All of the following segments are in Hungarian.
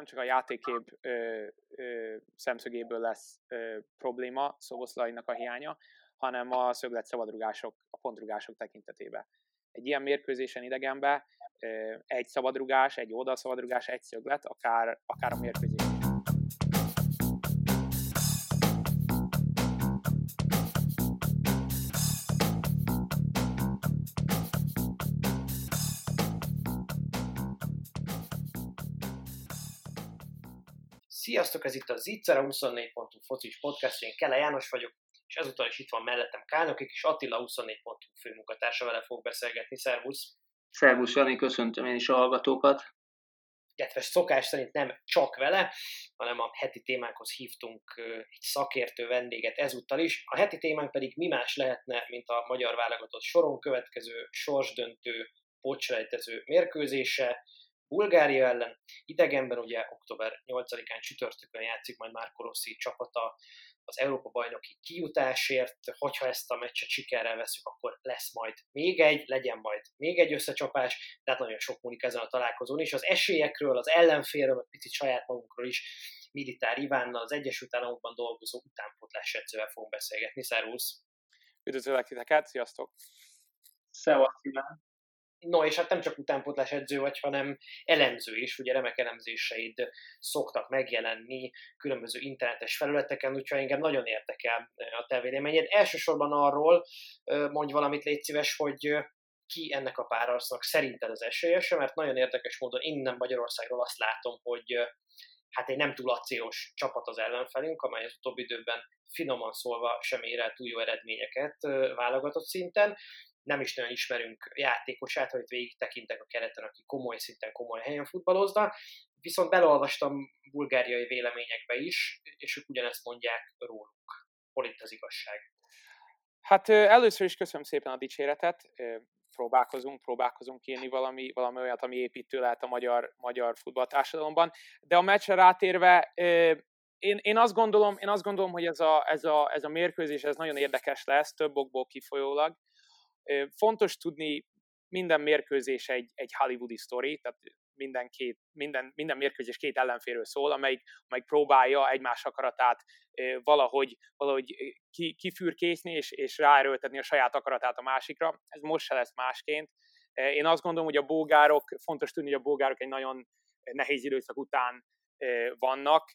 nem csak a játékkép ö, ö, szemszögéből lesz ö, probléma Szoboszlainak a hiánya, hanem a szöglet szabadrugások, a pontrugások tekintetében. Egy ilyen mérkőzésen idegenbe egy szabadrugás, egy oldalszabadrugás, egy szöglet, akár, akár a mérkőzés Sziasztok, ez itt a Zicsera 24.hu focis podcast, én Kele János vagyok, és ezúttal is itt van mellettem Kálnokik, és Attila 24.hu főmunkatársa vele fog beszélgetni. Szervusz! Szervusz, Jani, köszöntöm én is a hallgatókat. Illetve szokás szerint nem csak vele, hanem a heti témánkhoz hívtunk egy szakértő vendéget ezúttal is. A heti témánk pedig mi más lehetne, mint a magyar válogatott soron következő sorsdöntő pocsrejtező mérkőzése, Bulgária ellen. Idegenben ugye október 8-án csütörtökön játszik majd Márko Rossi csapata az Európa-bajnoki kijutásért, hogyha ezt a meccset sikerrel veszük, akkor lesz majd még egy, legyen majd még egy összecsapás, tehát nagyon sok múlik ezen a találkozón is. Az esélyekről, az ellenfélről, meg picit saját magunkról is Militár Ivánnal, az Egyesült Államokban dolgozó utánpótlás edzővel fogunk beszélgetni. Szervusz! Üdvözöllek titeket, sziasztok! Szevasz, Iván! No, és hát nem csak utánpótlás edző vagy, hanem elemző is, ugye remek elemzéseid szoktak megjelenni különböző internetes felületeken, úgyhogy engem nagyon érdekel a te véleményed. Elsősorban arról mondj valamit, légy szíves, hogy ki ennek a párharcnak szerinted az esélyese, mert nagyon érdekes módon innen Magyarországról azt látom, hogy hát egy nem túl acélos csapat az ellenfelünk, amely az utóbbi időben finoman szólva sem ér el túl jó eredményeket válogatott szinten, nem is nagyon ismerünk játékosát, hogy végig tekintek a kereten, aki komoly szinten, komoly helyen futballozna, viszont belolvastam bulgáriai véleményekbe is, és ők ugyanezt mondják róluk. Hol itt az igazság? Hát először is köszönöm szépen a dicséretet, próbálkozunk, próbálkozunk írni valami, valami olyat, ami építő lehet a magyar, magyar futballtársadalomban. De a meccsre rátérve, én, én, azt gondolom, én azt gondolom, hogy ez a, ez, a, ez a mérkőzés ez nagyon érdekes lesz, több okból kifolyólag. Fontos tudni, minden mérkőzés egy, egy hollywoodi sztori, tehát minden, két, minden, minden mérkőzés két ellenféről szól, amelyik, amelyik próbálja egymás akaratát valahogy, valahogy ki, kifürkészni és, és ráerőltetni a saját akaratát a másikra. Ez most se lesz másként. Én azt gondolom, hogy a bolgárok, fontos tudni, hogy a bolgárok egy nagyon nehéz időszak után vannak,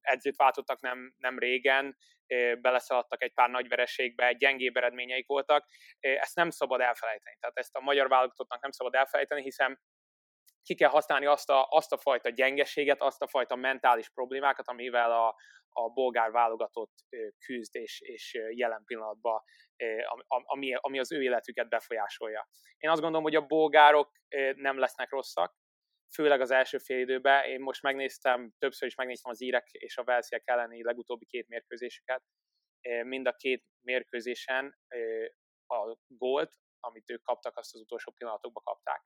edzőt váltottak nem, nem régen, beleszaladtak egy pár nagy vereségbe, gyengébb eredményeik voltak, ezt nem szabad elfelejteni. Tehát ezt a magyar válogatottnak nem szabad elfelejteni, hiszen ki kell használni azt a, azt a fajta gyengeséget, azt a fajta mentális problémákat, amivel a, a bolgár válogatott küzd, és, és jelen pillanatban, ami, ami az ő életüket befolyásolja. Én azt gondolom, hogy a bolgárok nem lesznek rosszak, főleg az első fél időben. Én most megnéztem, többször is megnéztem az írek és a Velsziek elleni legutóbbi két mérkőzésüket. Mind a két mérkőzésen a gólt, amit ők kaptak, azt az utolsó pillanatokban kapták.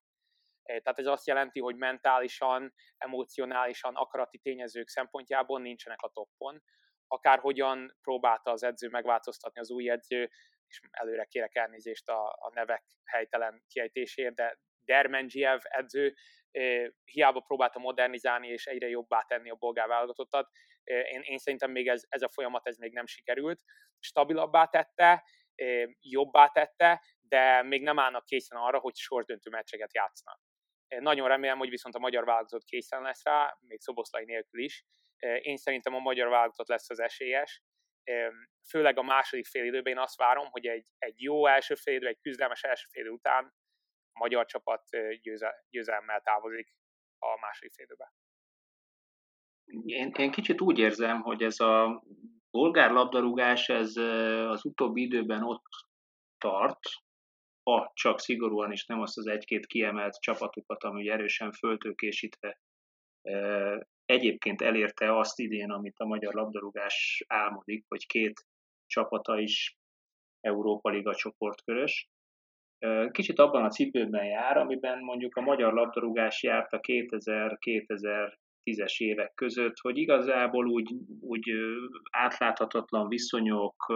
Tehát ez azt jelenti, hogy mentálisan, emocionálisan, akarati tényezők szempontjából nincsenek a toppon. Akárhogyan próbálta az edző megváltoztatni az új edző, és előre kérek elnézést a, a nevek helytelen kiejtésért, de Dermendzsiev edző hiába próbálta modernizálni és egyre jobbá tenni a bolgár válogatottat. Én, én szerintem még ez, ez a folyamat ez még nem sikerült. Stabilabbá tette, jobbá tette, de még nem állnak készen arra, hogy sorsdöntő meccseket játsznak. Nagyon remélem, hogy viszont a magyar válogatott készen lesz rá, még Szoboszlai nélkül is. Én szerintem a magyar válogatott lesz az esélyes, főleg a második fél időben én azt várom, hogy egy, egy jó első fél idő, egy küzdelmes első fél idő után magyar csapat győze, győzelemmel távozik a második fél időben. Én, én kicsit úgy érzem, hogy ez a bolgár labdarúgás ez az utóbbi időben ott tart, ha csak szigorúan is nem azt az egy-két kiemelt csapatokat, ami erősen föltőkésítve egyébként elérte azt idén, amit a magyar labdarúgás álmodik, hogy két csapata is Európa Liga csoportkörös. Kicsit abban a cipőben jár, amiben mondjuk a magyar labdarúgás járt a 2000-2010-es évek között, hogy igazából úgy, úgy átláthatatlan viszonyok,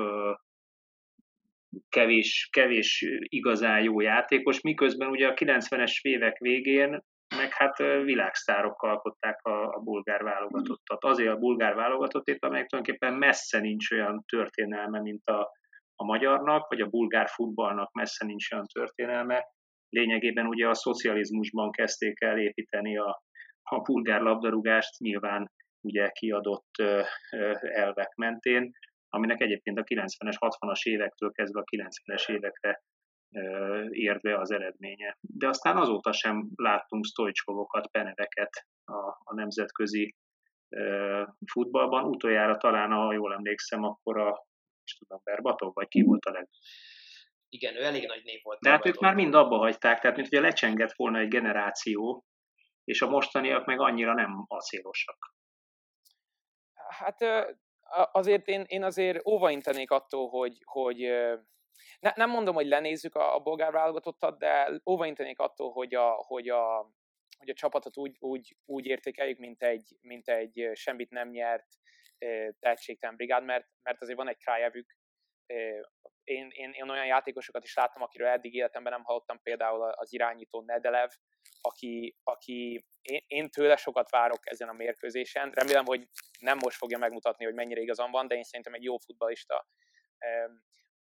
kevés, kevés igazán jó játékos, miközben ugye a 90-es évek végén meg hát világsztárok alkották a, a bulgár válogatottat. Azért a bulgár válogatottat, amelyek tulajdonképpen messze nincs olyan történelme, mint a, a magyarnak, vagy a bulgár futballnak messze nincs olyan történelme. Lényegében ugye a szocializmusban kezdték el építeni a, a bulgár labdarúgást, nyilván ugye kiadott elvek mentén, aminek egyébként a 90-es, 60-as évektől kezdve a 90-es évekre ért be az eredménye. De aztán azóta sem láttunk Stojcskovokat, peneveket a, a nemzetközi futballban. Utoljára talán, ha jól emlékszem, akkor a, is tudom, Berbatov, vagy ki volt a leg... Igen, ő elég nagy név volt. De hát ők már mind abba hagyták, tehát mint ugye lecsengett volna egy generáció, és a mostaniak meg annyira nem acélosak. Hát azért én, én azért óvaintenék attól, hogy, hogy ne, nem mondom, hogy lenézzük a, a bolgár válogatottat, de óvaintenék attól, hogy a, hogy a, hogy a csapatot úgy, úgy, úgy értékeljük, mint egy, mint egy semmit nem nyert tehetségtelen brigád, mert, mert azért van egy krájevük. Én, én, én olyan játékosokat is láttam, akiről eddig életemben nem hallottam, például az irányító Nedelev, aki, aki én, én tőle sokat várok ezen a mérkőzésen. Remélem, hogy nem most fogja megmutatni, hogy mennyire igazam van, de én szerintem egy jó futbalista.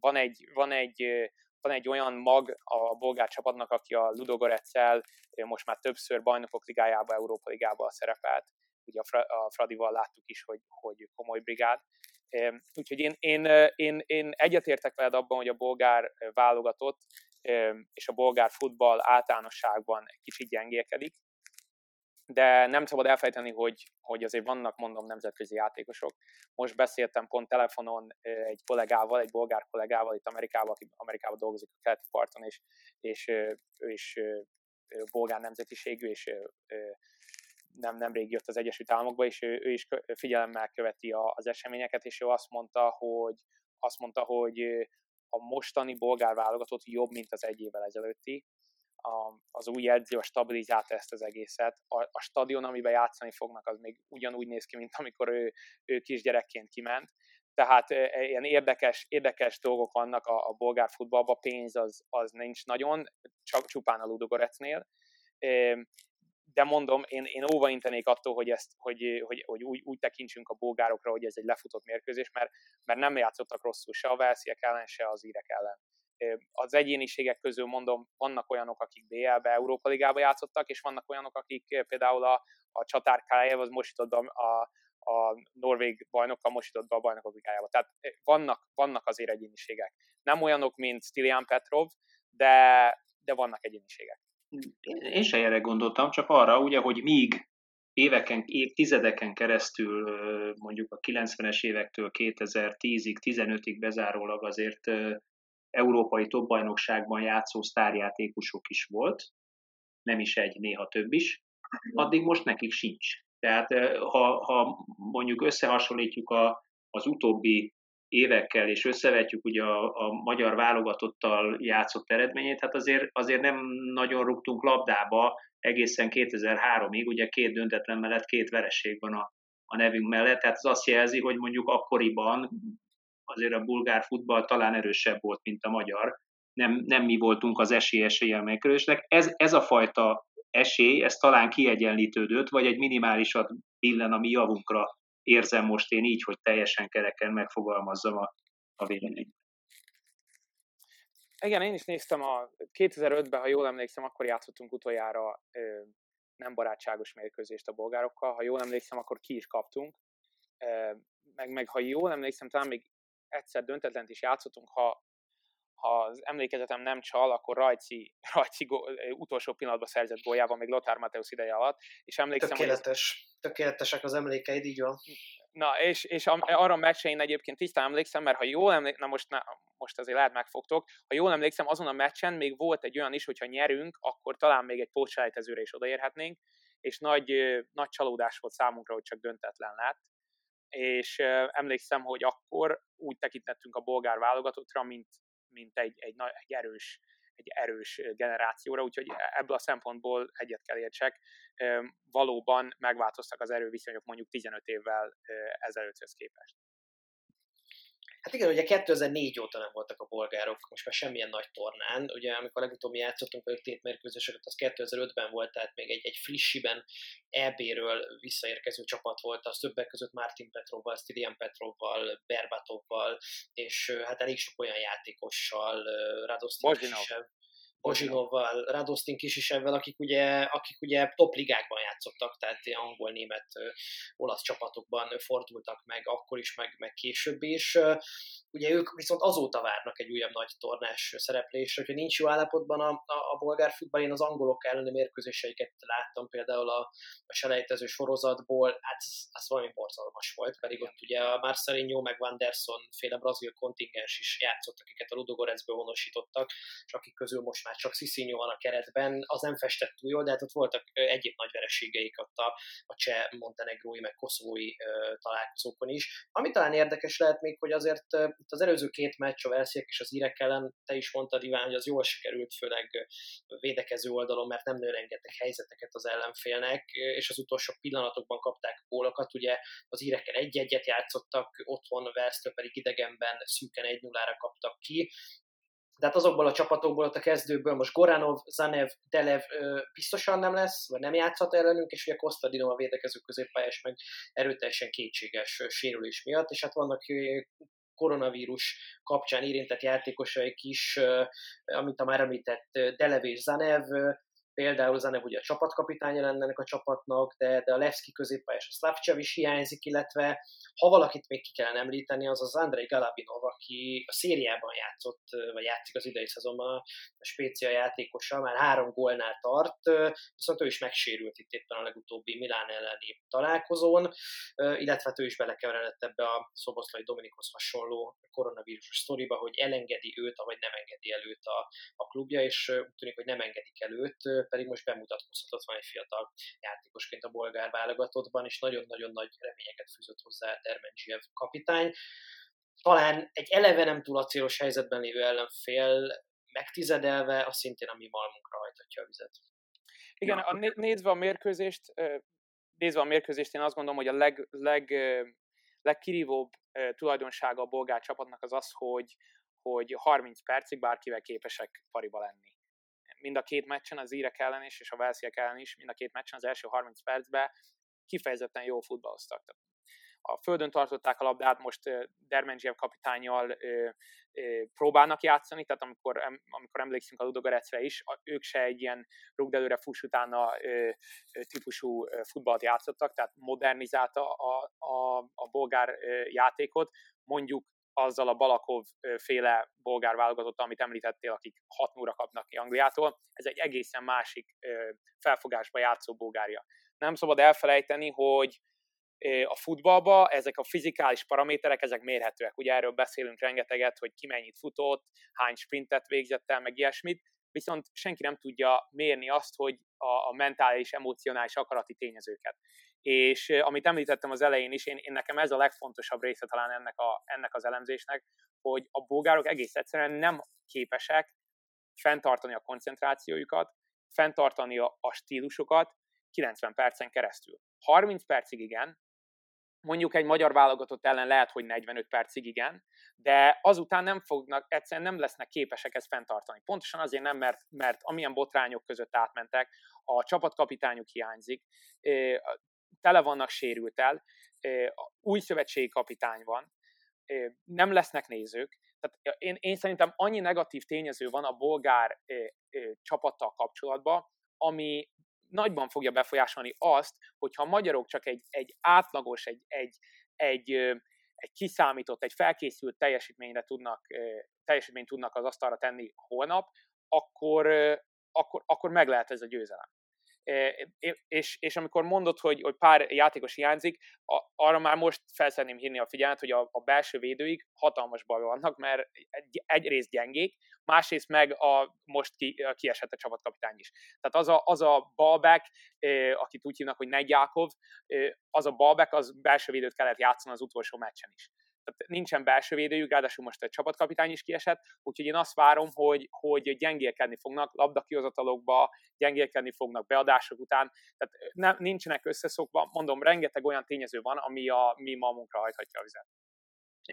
Van egy, van egy, van egy olyan mag a bolgár csapatnak, aki a Ludogoreccel most már többször bajnokok ligájába, Európa ligába szerepelt. Ugye a, Fra, a Fradival láttuk is, hogy, hogy komoly brigád. Úgyhogy én, én, én, én egyetértek veled abban, hogy a bolgár válogatott és a bolgár futball általánosságban egy kicsit gyengélkedik, de nem szabad elfejteni, hogy, hogy azért vannak, mondom, nemzetközi játékosok. Most beszéltem pont telefonon egy kollégával, egy bolgár kollégával itt Amerikában, aki Amerikában dolgozik a keleti parton, és, és ő is bolgár nemzetiségű, és nem, nemrég jött az Egyesült Államokba, és ő, ő is figyelemmel követi az eseményeket, és ő azt mondta, hogy azt mondta, hogy a mostani bolgár válogatott jobb, mint az egy évvel ezelőtti. A, az új edző a stabilizálta ezt az egészet. A, a stadion, amiben játszani fognak, az még ugyanúgy néz ki, mint amikor ő, ő kisgyerekként kiment. Tehát e, ilyen érdekes, érdekes dolgok vannak a, a bolgár futballban, pénz az, az nincs nagyon, csak csupán a Ludogorecnél de mondom, én, én óvaintenék attól, hogy, ezt, hogy, hogy, hogy úgy, úgy tekintsünk a bolgárokra, hogy ez egy lefutott mérkőzés, mert, mert nem játszottak rosszul se a Velsziek ellen, se az írek ellen. Az egyéniségek közül mondom, vannak olyanok, akik BL-be, Európa Ligába játszottak, és vannak olyanok, akik például a, a Csatár Kájev az mosított be a, a norvég bajnokkal mosított be a bajnokok ligájába. Tehát vannak, vannak azért egyéniségek. Nem olyanok, mint Stilian Petrov, de, de vannak egyéniségek. Én sem erre gondoltam, csak arra, ugye, hogy míg éveken, évtizedeken keresztül, mondjuk a 90-es évektől 2010-ig, 15-ig bezárólag azért európai topbajnokságban játszó sztárjátékosok is volt, nem is egy, néha több is, addig most nekik sincs. Tehát ha, ha mondjuk összehasonlítjuk a, az utóbbi évekkel, és összevetjük ugye a, a magyar válogatottal játszott eredményét, hát azért, azért nem nagyon rúgtunk labdába egészen 2003-ig, ugye két döntetlen mellett két vereség van a, a nevünk mellett, tehát az azt jelzi, hogy mondjuk akkoriban azért a bulgár futball talán erősebb volt, mint a magyar, nem, nem mi voltunk az esélyesei megkerülésnek. Ez, ez a fajta esély, ez talán kiegyenlítődött, vagy egy minimálisat billen a mi javunkra érzem most én így, hogy teljesen kereken megfogalmazzam a, a véleményt. Igen, én is néztem a 2005-ben, ha jól emlékszem, akkor játszottunk utoljára ö, nem barátságos mérkőzést a bolgárokkal. Ha jól emlékszem, akkor ki is kaptunk. Ö, meg, meg ha jól emlékszem, talán még egyszer döntetlent is játszottunk, ha, ha az emlékezetem nem csal, akkor Rajci, Rajci go, utolsó pillanatban szerzett góljával, még Lothar Mateusz ideje alatt, és emlékszem, Tökéletes. Hogy. Tökéletesek az emlékeid, így van. Na, és, és arra a meccsre én egyébként tisztán emlékszem, mert ha jól emlékszem, na most, na, most azért lehet megfogtok, ha jól emlékszem, azon a meccsen még volt egy olyan is, hogyha nyerünk, akkor talán még egy pótselejtezőre is odaérhetnénk, és nagy, nagy csalódás volt számunkra, hogy csak döntetlen lett. És emlékszem, hogy akkor úgy tekintettünk a bolgár válogatottra, mint, mint egy, egy, egy erős egy erős generációra, úgyhogy ebből a szempontból egyet kell értsek. Valóban megváltoztak az erőviszonyok mondjuk 15 évvel ezelőtthöz képest. Hát igen, ugye 2004 óta nem voltak a bolgárok, most már semmilyen nagy tornán. Ugye amikor legutóbb játszottunk velük tétmérkőzéseket, az 2005-ben volt, tehát még egy, egy frissiben EB-ről visszaérkező csapat volt, az többek között Martin Petrovval, Stilian Petrovval, Berbatovval, és hát elég sok olyan játékossal, Radostin Ozsinovval, Radostin Kisisevvel, akik ugye, akik ugye top ligákban játszottak, tehát angol, német, olasz csapatokban fordultak meg akkor is, meg, meg később is. Ugye ők viszont azóta várnak egy újabb nagy tornás szereplésre, hogyha nincs jó állapotban a, a, a bolgár futball, én az angolok elleni mérkőzéseiket láttam például a, a selejtező sorozatból, hát ez, ez valami borzalmas volt, pedig ott ugye a Marcelinho meg Wanderson féle brazil kontingens is játszott, akiket a Ludogorezből honosítottak, és akik közül most már csak Sziszínyó van a keretben, az nem festett túl jól, de hát ott voltak egyéb nagy vereségeik ott a, a cseh, montenegrói, meg koszovói találkozókon is. Ami talán érdekes lehet még, hogy azért itt az előző két meccs, a Velsziek és az írek ellen, te is mondtad, Iván, hogy az jól sikerült, főleg védekező oldalon, mert nem nő rengeteg helyzeteket az ellenfélnek, és az utolsó pillanatokban kapták gólokat. Ugye az írekkel egy-egyet játszottak, otthon Velsztől pedig idegenben szűken egy nullára kaptak ki, de hát azokból a csapatokból, ott a kezdőből most Goranov, Zanev, Delev ö, biztosan nem lesz, vagy nem játszhat ellenünk, és ugye Kostadino a védekező középpályás meg erőteljesen kétséges sérülés miatt, és hát vannak koronavírus kapcsán érintett játékosaik is, amit a már említett Delev és Zanev, például Zanev ugye a csapatkapitánya lenne ennek a csapatnak, de, de a Levski középpályás a Slavcev is hiányzik, illetve ha valakit még ki kellene említeni, az az Andrei Galabinov, aki a szériában játszott, vagy játszik az idei szezonban, a Spécia játékosa, már három gólnál tart, viszont ő is megsérült itt éppen a legutóbbi Milán elleni találkozón, illetve ő is belekeveredett ebbe a Szoboszlai Dominikhoz hasonló koronavírus sztoriba, hogy elengedi őt, vagy nem engedi el őt a, a klubja, és úgy tűnik, hogy nem engedik el pedig most bemutatkozhatott van egy fiatal játékosként a bolgár válogatottban, és nagyon-nagyon nagy reményeket fűzött hozzá Dermendzsiev kapitány. Talán egy eleve nem túl acélos helyzetben lévő ellenfél megtizedelve, az szintén a mi malmunkra hajtatja a vizet. Igen, a, nézve a mérkőzést, nézve a mérkőzést, én azt gondolom, hogy a leg, leg, legkirívóbb tulajdonsága a bolgár csapatnak az az, hogy, hogy 30 percig bárkivel képesek pariba lenni. Mind a két meccsen, az írek ellen is, és a Velsziek ellen is, mind a két meccsen az első 30 percben kifejezetten jó futballoztak. A földön tartották a labdát, most Dermendzsiev kapitányjal próbálnak játszani, tehát amikor, amikor emlékszünk a Ludogorecre is, ők se egy ilyen rugdelőre fuss utána típusú futballt játszottak, tehát modernizálta a, a, a bolgár játékot, mondjuk azzal a Balakov féle bolgár válogatott, amit említettél, akik 6 0 kapnak ki Angliától. Ez egy egészen másik felfogásba játszó Bulgária. Nem szabad elfelejteni, hogy a futballba ezek a fizikális paraméterek, ezek mérhetőek. Ugye erről beszélünk rengeteget, hogy ki mennyit futott, hány sprintet végzett el, meg ilyesmit, viszont senki nem tudja mérni azt, hogy a, a mentális, emocionális, akarati tényezőket. És amit említettem az elején is, én, én nekem ez a legfontosabb része talán ennek, a, ennek az elemzésnek, hogy a bolgárok egész egyszerűen nem képesek fenntartani a koncentrációjukat, fenntartani a, a stílusokat 90 percen keresztül. 30 percig igen, mondjuk egy magyar válogatott ellen lehet, hogy 45 percig igen, de azután nem fognak, egyszerűen nem lesznek képesek ezt fenntartani. Pontosan azért nem, mert, mert amilyen botrányok között átmentek, a csapatkapitányuk hiányzik, tele vannak sérültel, új szövetségi kapitány van, nem lesznek nézők, tehát én, én szerintem annyi negatív tényező van a bolgár csapattal kapcsolatban, ami nagyban fogja befolyásolni azt, hogyha a magyarok csak egy, egy átlagos, egy, egy, egy, egy kiszámított, egy felkészült teljesítményre tudnak, teljesítményt tudnak az asztalra tenni holnap, akkor, akkor, akkor meg lehet ez a győzelem és, és amikor mondod, hogy, hogy pár játékos hiányzik, arra már most felszenném hívni a figyelmet, hogy a, a belső védőik hatalmas baj vannak, mert egy, egyrészt gyengék, másrészt meg a, most ki, a kiesett a csapatkapitány is. Tehát az a, az a balback, akit úgy hívnak, hogy Negyákov, az a balback, az belső védőt kellett játszani az utolsó meccsen is tehát nincsen belső védőjük, ráadásul most egy csapatkapitány is kiesett, úgyhogy én azt várom, hogy, hogy gyengélkedni fognak labdakihozatalokba, gyengélkedni fognak beadások után, tehát ne, nincsenek összeszokva, mondom, rengeteg olyan tényező van, ami a mi mamunkra hajthatja a vizet.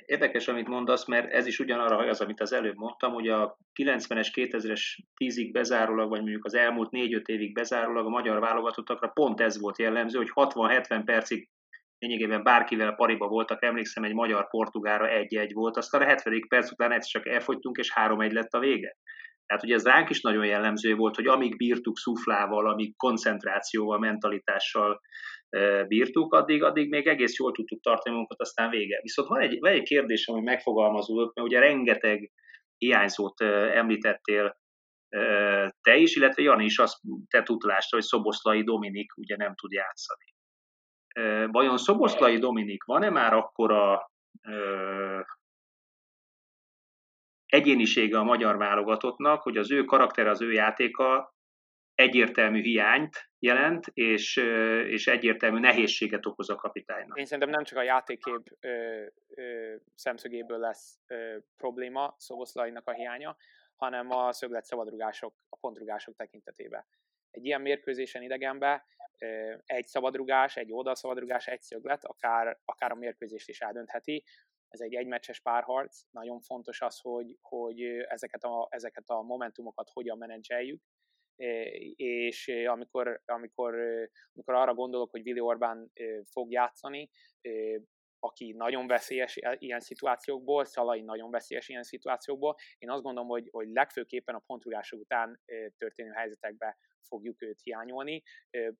Érdekes, amit mondasz, mert ez is ugyanarra hajaz, amit az előbb mondtam, hogy a 90-es, 2000-es 10-ig bezárólag, vagy mondjuk az elmúlt 4-5 évig bezárólag a magyar válogatottakra pont ez volt jellemző, hogy 60-70 percig lényegében bárkivel pariba voltak, emlékszem, egy magyar-portugára egy-egy volt, aztán a 70. perc után egyszer csak elfogytunk, és 3-1 lett a vége. Tehát ugye ez ránk is nagyon jellemző volt, hogy amíg bírtuk szuflával, amíg koncentrációval, mentalitással bírtuk, addig, addig még egész jól tudtuk tartani magunkat, aztán vége. Viszont van egy, van egy kérdésem, hogy megfogalmazódott, mert ugye rengeteg hiányzót említettél te is, illetve Jani is azt te tudlást, hogy Szoboszlai Dominik ugye nem tud játszani. Vajon Szoboszlai Dominik van-e már akkora egyénisége a magyar válogatottnak, hogy az ő karakter, az ő játéka egyértelmű hiányt jelent, és, és egyértelmű nehézséget okoz a kapitánynak. Én szerintem nem csak a játékép ö, ö, szemszögéből lesz ö, probléma Szoboszlainak a hiánya, hanem a szöglet szabadrugások, a pontrugások tekintetében. Egy ilyen mérkőzésen idegenbe egy szabadrugás, egy oldalszabadrugás, egy szöglet, akár, akár a mérkőzést is eldöntheti. Ez egy egymeccses párharc, nagyon fontos az, hogy, hogy ezeket, a, ezeket a momentumokat hogyan menedzseljük, és amikor, amikor, amikor arra gondolok, hogy Willi Orbán fog játszani, aki nagyon veszélyes ilyen szituációkból, Szalai nagyon veszélyes ilyen szituációkból. Én azt gondolom, hogy, hogy legfőképpen a pontrugások után történő helyzetekbe fogjuk őt hiányolni.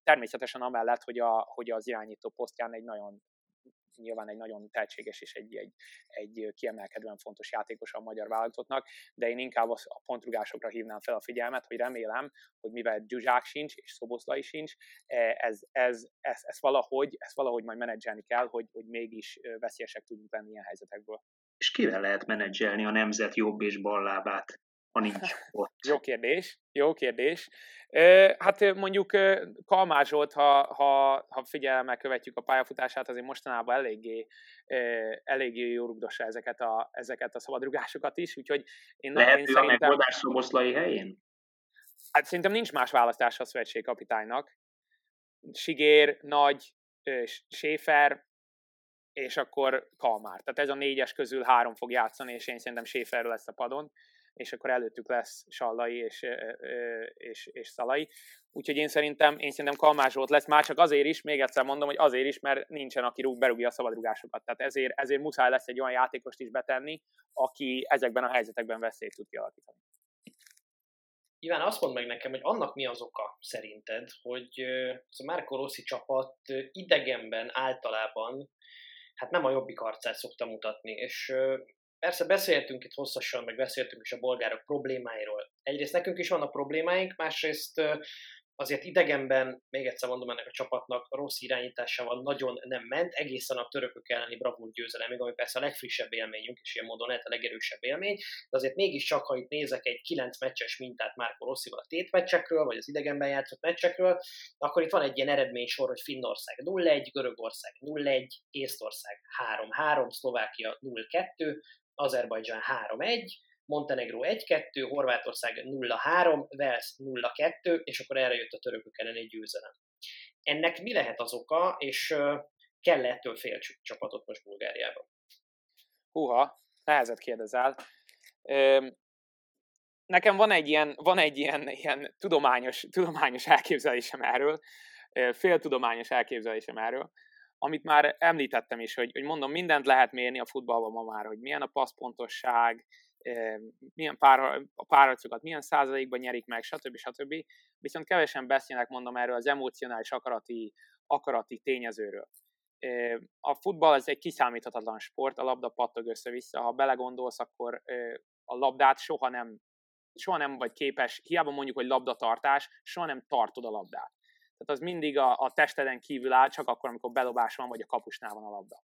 Természetesen amellett, hogy, a, hogy az irányító posztján egy nagyon nyilván egy nagyon tehetséges és egy, egy, egy kiemelkedően fontos játékos a magyar válogatottnak, de én inkább a pontrugásokra hívnám fel a figyelmet, hogy remélem, hogy mivel Zsuzsák sincs, és Szoboszlai sincs, e, ez, ez, ez, ez, valahogy, ez valahogy majd menedzselni kell, hogy, hogy mégis veszélyesek tudunk lenni ilyen helyzetekből. És kivel lehet menedzselni a nemzet jobb és bal lábát? Ha nincs ott? Jó kérdés, jó kérdés. Hát mondjuk Kalmár Zsolt, ha, ha, ha figyelemmel követjük a pályafutását, azért mostanában eléggé, eléggé jó rugdossa ezeket a, ezeket a szabadrugásokat is, úgyhogy én, Lehet én szerintem... a megoldás Szoboszlai helyén? Hát szerintem nincs más választás a szövetségkapitánynak. Sigér, Nagy, Séfer, és akkor Kalmár. Tehát ez a négyes közül három fog játszani, és én szerintem Séfer lesz a padon és akkor előttük lesz Sallai és, és, és Szalai. Úgyhogy én szerintem, én szerintem Kalmás lesz, már csak azért is, még egyszer mondom, hogy azért is, mert nincsen, aki rúg, berúgja a szabadrugásokat. Tehát ezért, ezért muszáj lesz egy olyan játékost is betenni, aki ezekben a helyzetekben veszélyt tud kialakítani. Iván, azt mondd meg nekem, hogy annak mi az oka szerinted, hogy ez a Marco Rossi csapat idegenben általában hát nem a jobbik arcát szokta mutatni, és Persze beszéltünk itt hosszasan, meg beszéltünk is a bolgárok problémáiról. Egyrészt nekünk is vannak problémáink, másrészt azért idegenben, még egyszer mondom ennek a csapatnak, rossz irányításával nagyon nem ment, egészen a törökök elleni bravúr győzelemig, ami persze a legfrissebb élményünk, és ilyen módon lehet a legerősebb élmény, de azért mégiscsak, ha itt nézek egy 9 meccses mintát Márko Rosszival a tétmeccsekről, vagy az idegenben játszott meccsekről, akkor itt van egy ilyen eredménysor, hogy Finnország 0-1, Görögország 0-1, Észtország 3-3, Szlovákia 0-2, Azerbajdzsán 3-1, Montenegro 1-2, Horvátország 0-3, Wales 0-2, és akkor erre jött a törökök ellen egy győzelem. Ennek mi lehet az oka, és kell ettől fél csapatot most Bulgáriában? Húha, nehezet kérdezel. Nekem van egy ilyen, van egy ilyen, ilyen tudományos, tudományos elképzelésem erről, féltudományos elképzelésem erről amit már említettem is, hogy, hogy mondom, mindent lehet mérni a futballban ma már, hogy milyen a passzpontosság, milyen pár, a párharcokat milyen százalékban nyerik meg, stb. stb. Viszont kevesen beszélnek, mondom erről az emocionális akarati, akarati tényezőről. A futball ez egy kiszámíthatatlan sport, a labda pattog össze-vissza. Ha belegondolsz, akkor a labdát soha nem, soha nem vagy képes, hiába mondjuk, hogy labdatartás, soha nem tartod a labdát. Tehát az mindig a, a testeden kívül áll, csak akkor, amikor belobás van, vagy a kapusnál van a labda.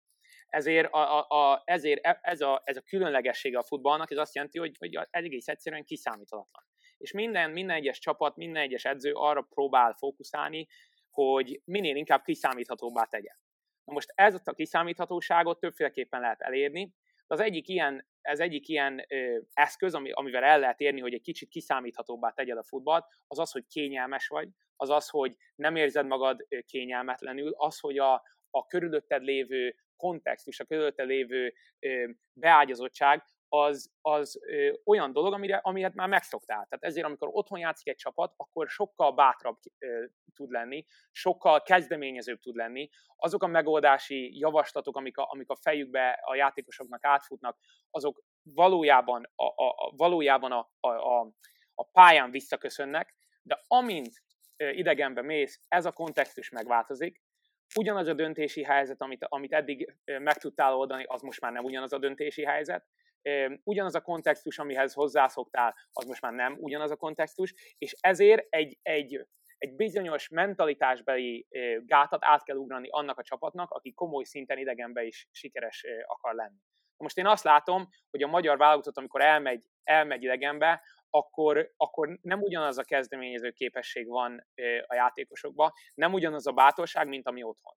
Ezért, a, a, a, ezért e, ez, a, ez a különlegessége a futballnak, ez azt jelenti, hogy, hogy egész egyszerűen kiszámíthatatlan. És minden, minden egyes csapat, minden egyes edző arra próbál fókuszálni, hogy minél inkább kiszámíthatóbbá tegye. Na most ez a kiszámíthatóságot többféleképpen lehet elérni. Az egyik ilyen, ez egyik ilyen ö, eszköz, ami, amivel el lehet érni, hogy egy kicsit kiszámíthatóbbá tegyed a futballt, az az, hogy kényelmes vagy, az az, hogy nem érzed magad kényelmetlenül, az, hogy a, a körülötted lévő kontextus, a körülötted lévő beágyazottság, az, az ö, olyan dolog, amire, amihez már megszoktál. Tehát ezért, amikor otthon játszik egy csapat, akkor sokkal bátrabb ö, tud lenni, sokkal kezdeményezőbb tud lenni. Azok a megoldási javaslatok, amik a, amik a fejükbe a játékosoknak átfutnak, azok valójában a, a, a, valójában a, a, a, a pályán visszaköszönnek, de amint idegenbe mész, ez a kontextus megváltozik, ugyanaz a döntési helyzet, amit, amit eddig meg tudtál oldani, az most már nem ugyanaz a döntési helyzet, ugyanaz a kontextus, amihez hozzászoktál, az most már nem ugyanaz a kontextus, és ezért egy, egy, egy bizonyos mentalitásbeli gátat át kell ugrani annak a csapatnak, aki komoly szinten idegenbe is sikeres akar lenni. Most én azt látom, hogy a magyar válogatott, amikor elmegy, elmegy idegenbe, akkor, akkor nem ugyanaz a kezdeményező képesség van a játékosokban, nem ugyanaz a bátorság, mint ami otthon.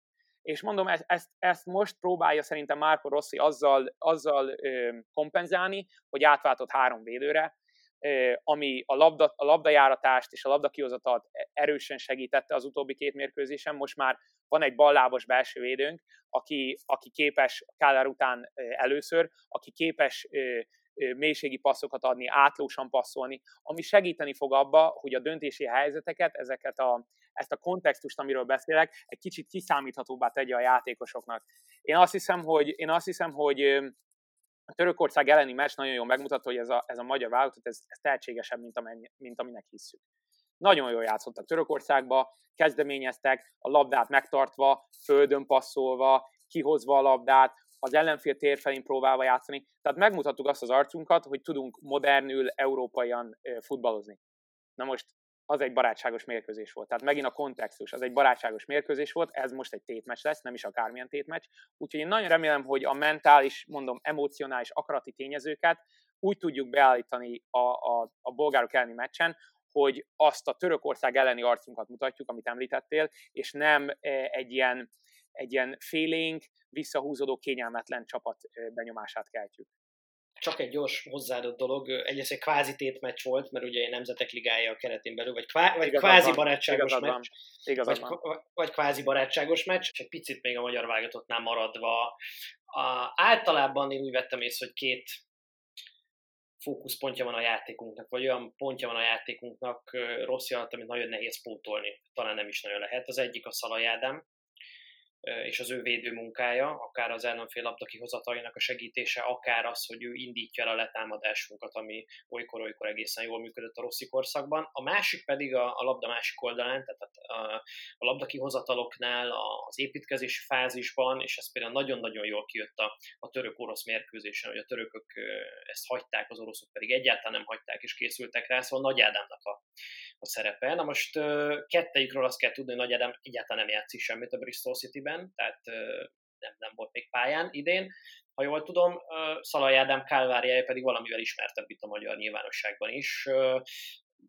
És mondom, ezt, ezt, most próbálja szerintem Márko Rossi azzal, azzal ö, kompenzálni, hogy átváltott három védőre, ö, ami a, labda, a labdajáratást és a labdakihozatat erősen segítette az utóbbi két mérkőzésen. Most már van egy ballábos belső védőnk, aki, aki képes Kálár után először, aki képes mélységi passzokat adni, átlósan passzolni, ami segíteni fog abba, hogy a döntési helyzeteket, ezeket a, ezt a kontextust, amiről beszélek, egy kicsit kiszámíthatóbbá tegye a játékosoknak. Én azt hiszem, hogy, én azt hiszem, hogy a Törökország elleni meccs nagyon jól megmutatta, hogy ez a, ez a magyar válogatott, ez, ez tehetségesebb, mint, amennyi, mint aminek hisszük. Nagyon jól játszottak Törökországba, kezdeményeztek, a labdát megtartva, földön passzolva, kihozva a labdát, az ellenfél tér felén próbálva játszani. Tehát megmutattuk azt az arcunkat, hogy tudunk modernül, európaian futballozni. Na most az egy barátságos mérkőzés volt. Tehát megint a kontextus, az egy barátságos mérkőzés volt, ez most egy tétmeccs lesz, nem is akármilyen tétmeccs. Úgyhogy én nagyon remélem, hogy a mentális, mondom, emocionális, akarati tényezőket úgy tudjuk beállítani a, a, a bolgárok elleni meccsen, hogy azt a Törökország elleni arcunkat mutatjuk, amit említettél, és nem egy ilyen, egy ilyen félénk, visszahúzódó, kényelmetlen csapat benyomását keltjük. Csak egy gyors hozzáadott dolog, egyrészt egy kvázi tétmeccs volt, mert ugye nemzetek ligája a keretén belül, vagy, kvá, vagy kvázi van, barátságos igazad meccs, igazad vagy, van. vagy kvázi barátságos meccs, és egy picit még a magyar válogatottnál maradva. A, általában én úgy vettem észre, hogy két fókuszpontja van a játékunknak, vagy olyan pontja van a játékunknak rossz alatt, amit nagyon nehéz pótolni. Talán nem is nagyon lehet. Az egyik a Szalai Ádám, és az ő védő munkája, akár az ellenfél labda kihozatainak a segítése, akár az, hogy ő indítja el a letámadásunkat, ami olykor-olykor egészen jól működött a rossz korszakban. A másik pedig a, a labda másik oldalán, tehát a, a labda kihozataloknál, az építkezési fázisban, és ez például nagyon-nagyon jól kijött a, a török-orosz mérkőzésen, hogy a törökök ezt hagyták, az oroszok pedig egyáltalán nem hagyták, és készültek rá, szóval Nagy Ádámnak a, a szerepe. Na most kettejükről azt kell tudni, hogy Nagy Ádám egyáltalán nem játszik semmit a Bristol City-ben, tehát nem, nem volt még pályán idén. Ha jól tudom, Szalai Ádám kálváriája pedig valamivel ismertebb itt a magyar nyilvánosságban is.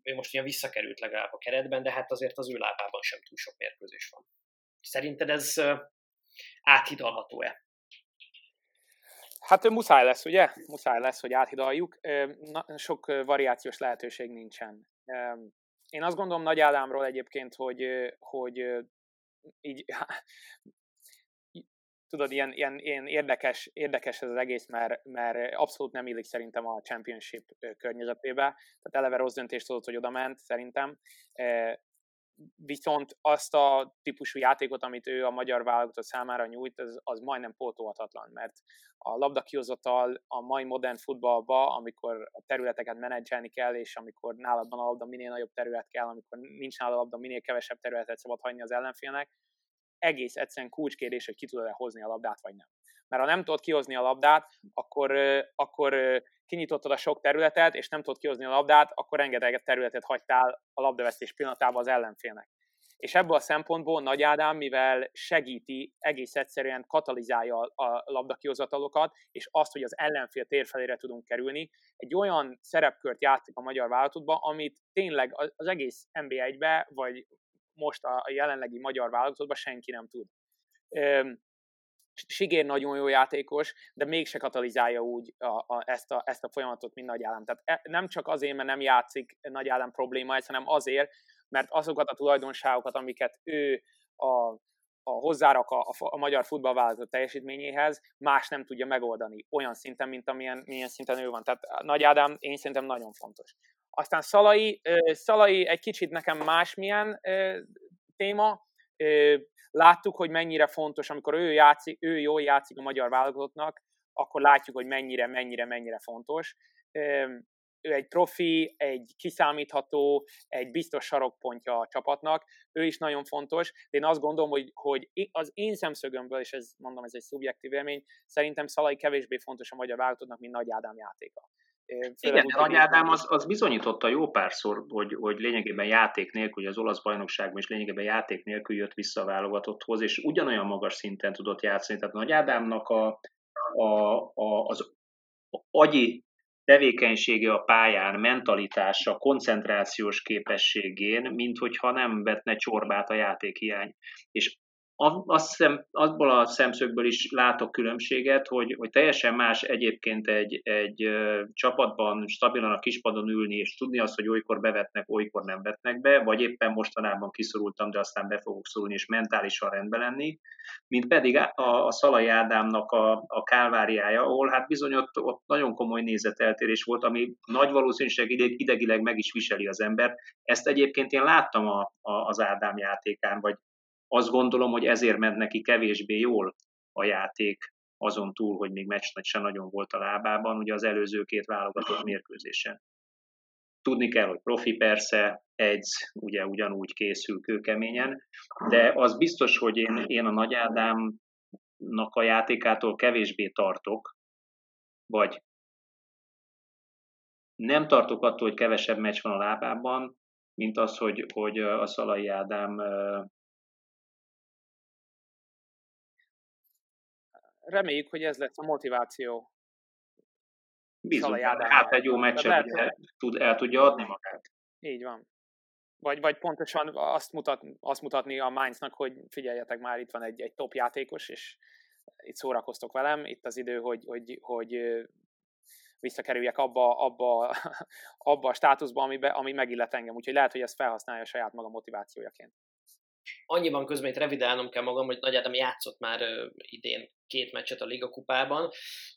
Ő most ilyen visszakerült legalább a keretben, de hát azért az ő lábában sem túl sok mérkőzés van. Szerinted ez áthidalható-e? Hát muszáj lesz, ugye? Muszáj lesz, hogy áthidaljuk. Sok variációs lehetőség nincsen. Én azt gondolom Nagy Ádámról egyébként, hogy, hogy így, tudod, ilyen, ilyen, ilyen érdekes, érdekes ez az egész, mert, mert abszolút nem illik szerintem a championship környezetébe. Tehát eleve rossz döntést tudott, hogy oda ment, szerintem viszont azt a típusú játékot, amit ő a magyar válogatott számára nyújt, az, az majdnem pótolhatatlan, mert a labda kihozatal a mai modern futballba, amikor a területeket menedzselni kell, és amikor nálad van a labda, minél nagyobb terület kell, amikor nincs nálad a labda, minél kevesebb területet szabad hagyni az ellenfélnek, egész egyszerűen kulcskérdés, hogy ki tudod-e hozni a labdát, vagy nem. Mert ha nem tudod kihozni a labdát, akkor, akkor kinyitottad a sok területet, és nem tudod kihozni a labdát, akkor rengeteg területet hagytál a labdavesztés pillanatában az ellenfélnek. És ebből a szempontból Nagy Ádám, mivel segíti, egész egyszerűen katalizálja a labdakihozatalokat, és azt, hogy az ellenfél térfelére tudunk kerülni, egy olyan szerepkört játszik a magyar válogatottban, amit tényleg az egész NB1-be, vagy most a jelenlegi magyar válogatottban senki nem tud. Sigér nagyon jó játékos, de mégse katalizálja úgy a, a, ezt, a, ezt a folyamatot, mint Nagy Állam. Tehát e, nem csak azért, mert nem játszik Nagy Állam probléma, hanem azért, mert azokat a tulajdonságokat, amiket ő a, a hozzárak a, a, a magyar futballvállalatot teljesítményéhez, más nem tudja megoldani olyan szinten, mint amilyen milyen szinten ő van. Tehát Nagy Ádám én szerintem nagyon fontos. Aztán Szalai, Szalai egy kicsit nekem másmilyen téma. Láttuk, hogy mennyire fontos, amikor ő, játszik, ő jól játszik a magyar válogatottnak, akkor látjuk, hogy mennyire, mennyire, mennyire fontos. Ő egy profi, egy kiszámítható, egy biztos sarokpontja a csapatnak, ő is nagyon fontos, de én azt gondolom, hogy, hogy az én szemszögömből, és ez mondom, ez egy szubjektív élmény, szerintem Szalai kevésbé fontos a magyar válogatottnak, mint Nagy Ádám játéka. Igen, Nagy Ádám az, az bizonyította jó párszor, hogy, hogy lényegében játék nélkül, az olasz bajnokságban is lényegében játék nélkül jött vissza a válogatotthoz, és ugyanolyan magas szinten tudott játszani. Tehát Nagy Ádámnak a, a, a, az agyi tevékenysége a pályán, mentalitása, koncentrációs képességén, mint hogyha nem vetne csorbát a játékhiány. És azt hiszem, abból a szemszögből is látok különbséget, hogy, hogy teljesen más egyébként egy, egy csapatban stabilan a kispadon ülni, és tudni azt, hogy olykor bevetnek, olykor nem vetnek be, vagy éppen mostanában kiszorultam, de aztán be fogok szólni, és mentálisan rendben lenni, mint pedig a, a Szalai Ádámnak a, a kálváriája, ahol hát bizony ott, ott nagyon komoly nézeteltérés volt, ami nagy valószínűség ideg, idegileg meg is viseli az embert. Ezt egyébként én láttam a, a, az Ádám játékán, vagy azt gondolom, hogy ezért ment neki kevésbé jól a játék, azon túl, hogy még meccsnagy se nagyon volt a lábában, ugye az előző két válogatott mérkőzésen. Tudni kell, hogy profi persze, egy ugye ugyanúgy készül kőkeményen, de az biztos, hogy én, én a Nagy Ádámnak a játékától kevésbé tartok, vagy nem tartok attól, hogy kevesebb meccs van a lábában, mint az, hogy, hogy a Szalai Ádám reméljük, hogy ez lesz a motiváció. Bizony, hát egy jó meccset el, tud, el tudja adni magát. Így van. Vagy, vagy pontosan azt, mutat, azt mutatni a Mainznak, hogy figyeljetek már, itt van egy, egy top játékos, és itt szórakoztok velem, itt az idő, hogy, hogy, hogy visszakerüljek abba, abba, abba a státuszba, amibe, ami megillet engem. Úgyhogy lehet, hogy ezt felhasználja saját maga motivációjaként annyiban közben itt revidálnom kell magam, hogy Nagy Ádám játszott már idén két meccset a Liga kupában,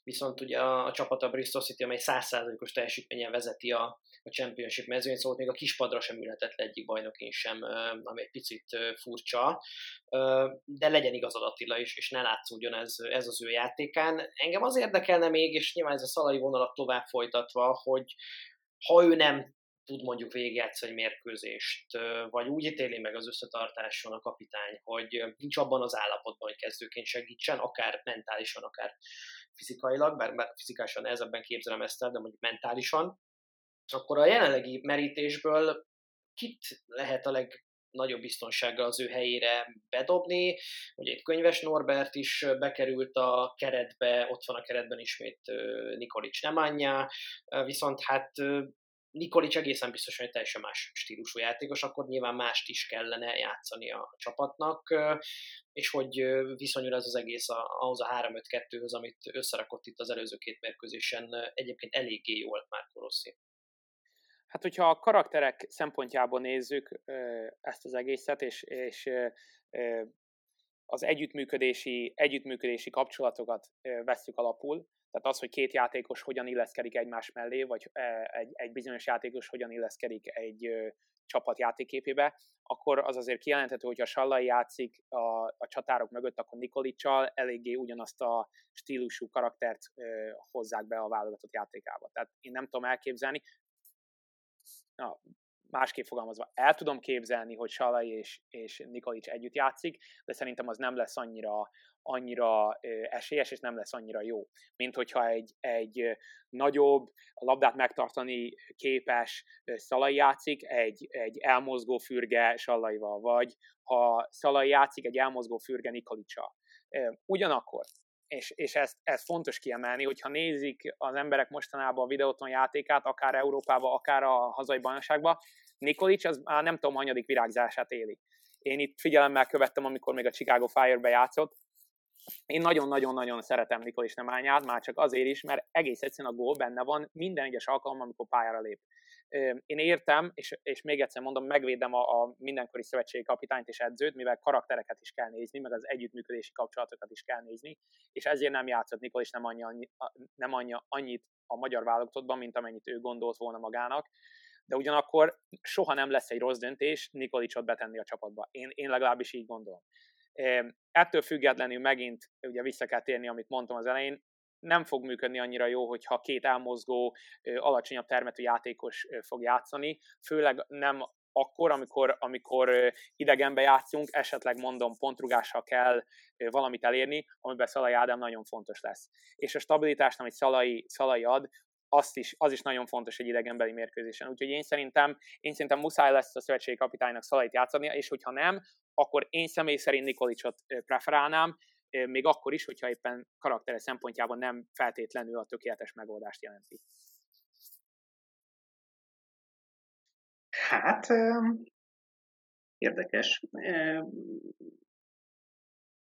viszont ugye a, csapat a Bristol City, amely 100%-os teljesítményen vezeti a, a Championship mezőnyt, szóval még a kispadra sem ülhetett le egyik bajnokin sem, ami egy picit furcsa, de legyen igazad Attila is, és ne látszódjon ez, ez az ő játékán. Engem az érdekelne még, és nyilván ez a szalai vonalat tovább folytatva, hogy ha ő nem tud mondjuk végigjátszani egy mérkőzést, vagy úgy ítéli meg az összetartáson a kapitány, hogy nincs abban az állapotban, hogy kezdőként segítsen, akár mentálisan, akár fizikailag, bár, bár fizikálisan nehezebben képzelem ezt el, de mondjuk mentálisan, akkor a jelenlegi merítésből kit lehet a legnagyobb biztonsággal az ő helyére bedobni. Ugye itt Könyves Norbert is bekerült a keretbe, ott van a keretben ismét Nikolics Nemanja, viszont hát Nikolic egészen biztosan egy teljesen más stílusú játékos, akkor nyilván mást is kellene játszani a csapatnak, és hogy viszonyul ez az egész ahhoz a 3-5-2-höz, amit összerakott itt az előző két mérkőzésen, egyébként eléggé jól Márko Rossi. Hát, hogyha a karakterek szempontjából nézzük ezt az egészet, és, és az együttműködési, együttműködési kapcsolatokat vesszük alapul, tehát az, hogy két játékos hogyan illeszkedik egymás mellé, vagy egy, egy bizonyos játékos hogyan illeszkedik egy csapat játéképébe, akkor az azért kijelenthető, hogy a Sallai játszik a, a csatárok mögött, akkor Nikolicsal eléggé ugyanazt a stílusú karaktert ö, hozzák be a válogatott játékába. Tehát én nem tudom elképzelni, na, másképp fogalmazva, el tudom képzelni, hogy Salai és, és Nikolic együtt játszik, de szerintem az nem lesz annyira, annyira esélyes, és nem lesz annyira jó, mint hogyha egy, egy nagyobb, labdát megtartani képes Szalai játszik egy, egy elmozgó fürge Sallaival, vagy ha Szalai játszik egy elmozgó fürge Nikolicsa. Ugyanakkor, és, és ezt, ezt fontos kiemelni, hogyha nézik az emberek mostanában a videóton játékát, akár Európába, akár a hazai bajnokságba, Nikolic az már nem tudom, hanyadik virágzását éli. Én itt figyelemmel követtem, amikor még a Chicago Fire-be játszott, én nagyon-nagyon-nagyon szeretem Nikolic Nemányát, már csak azért is, mert egész egyszerűen a gól benne van minden egyes alkalommal, amikor pályára lép. Én értem, és, és még egyszer mondom, megvédem a, a mindenkori szövetségi kapitányt és edzőt, mivel karaktereket is kell nézni, meg az együttműködési kapcsolatokat is kell nézni, és ezért nem játszott Nikol, és nem, annyi, annyi, nem annyi, annyit a magyar válogatottban, mint amennyit ő gondolt volna magának de ugyanakkor soha nem lesz egy rossz döntés Nikolicsot betenni a csapatba. Én, én legalábbis így gondolom. Ettől függetlenül megint ugye vissza kell térni, amit mondtam az elején, nem fog működni annyira jó, hogyha két elmozgó, alacsonyabb termetű játékos fog játszani, főleg nem akkor, amikor, amikor idegenbe játszunk, esetleg mondom, pontrugással kell valamit elérni, amiben Szalai Ádám nagyon fontos lesz. És a stabilitást, amit Szalai, Szalai ad, azt is, az is nagyon fontos egy idegenbeli mérkőzésen. Úgyhogy én szerintem, én szerintem muszáj lesz a szövetségi kapitánynak Szalait játszani, és hogyha nem, akkor én személy szerint Nikolicsot preferálnám, még akkor is, hogyha éppen karaktere szempontjában nem feltétlenül a tökéletes megoldást jelenti. Hát, érdekes.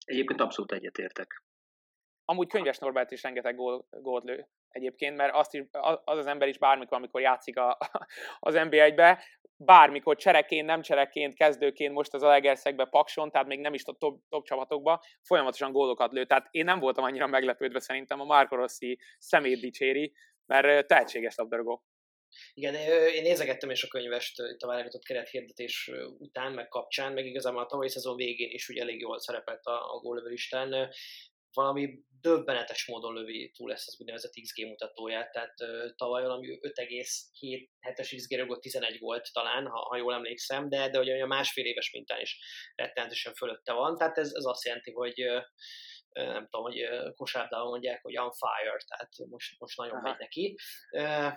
Egyébként abszolút egyetértek. Amúgy könyves Norbert is rengeteg gól, gólt lő egyébként, mert azt is, az az ember is bármikor, amikor játszik a, az NBA-be, bármikor csereként, nem csereként, kezdőként, most az Alegerszegbe, Pakson, tehát még nem is a top, top csapatokba, folyamatosan gólokat lő. Tehát én nem voltam annyira meglepődve szerintem a Marco Rossi szemét dicséri, mert tehetséges labdarúgó. Igen, én nézegettem is a könyvest itt a válogatott kerethirdetés után, meg kapcsán, meg igazából a tavalyi szezon végén is ugye elég jól szerepelt a, a gólövőlistán valami döbbenetes módon lövi túl ezt az úgynevezett XG mutatóját, tehát uh, tavaly valami 5,7-es XG rögött 11 volt talán, ha, ha jól emlékszem, de, de ugye a másfél éves mintán is rettenetesen fölötte van, tehát ez, ez azt jelenti, hogy uh, nem tudom, hogy kosárlabdában mondják, hogy on fire, tehát most, most nagyon Aha. megy neki.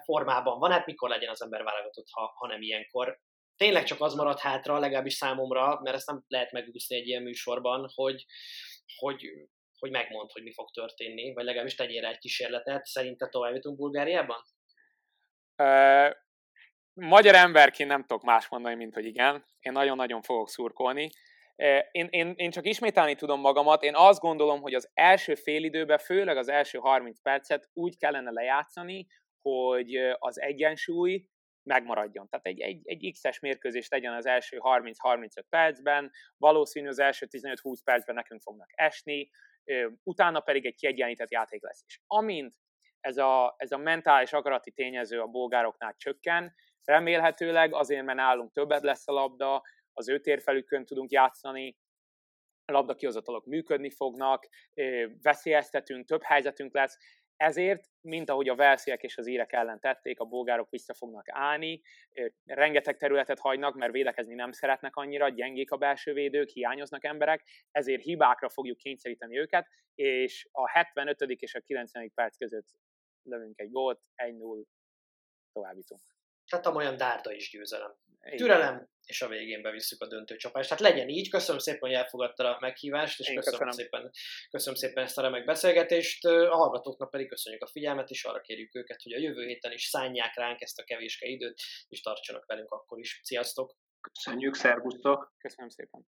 Formában van, hát mikor legyen az ember válogatott, ha, ha nem ilyenkor. Tényleg csak az marad hátra, legalábbis számomra, mert ezt nem lehet megúszni egy ilyen műsorban, hogy, hogy hogy megmond, hogy mi fog történni, vagy legalábbis tegyél rá egy kísérletet. Szerinted tovább jutunk Bulgáriában? Uh, magyar emberként nem tudok más mondani, mint hogy igen. Én nagyon-nagyon fogok szurkolni. Én, én, én csak ismételni tudom magamat, én azt gondolom, hogy az első félidőben, főleg az első 30 percet úgy kellene lejátszani, hogy az egyensúly megmaradjon. Tehát egy, egy, egy X-es mérkőzést legyen az első 30-35 percben, valószínű az első 15-20 percben nekünk fognak esni, utána pedig egy kiegyenlített játék lesz. És amint ez a, ez a mentális akarati tényező a bolgároknál csökken, remélhetőleg azért, mert nálunk többet lesz a labda, az ő térfelükön tudunk játszani, a labda kihozatalok működni fognak, veszélyeztetünk, több helyzetünk lesz, ezért, mint ahogy a velsziek és az írek ellen tették, a bolgárok vissza fognak állni, rengeteg területet hagynak, mert védekezni nem szeretnek annyira, gyengék a belső védők, hiányoznak emberek, ezért hibákra fogjuk kényszeríteni őket, és a 75. és a 90. perc között lövünk egy gólt, 1-0 továbbítunk. Tehát olyan dárda is győzelem. Türelem, és a végén bevisszük a döntőcsapást. Tehát legyen így, köszönöm szépen, hogy elfogadta a meghívást, és köszönöm, köszönöm. Szépen, köszönöm szépen ezt a remek beszélgetést. A hallgatóknak pedig köszönjük a figyelmet, és arra kérjük őket, hogy a jövő héten is szánják ránk ezt a kevéske időt, és tartsanak velünk akkor is. Sziasztok! Köszönjük, szervusztok! Köszönöm szépen!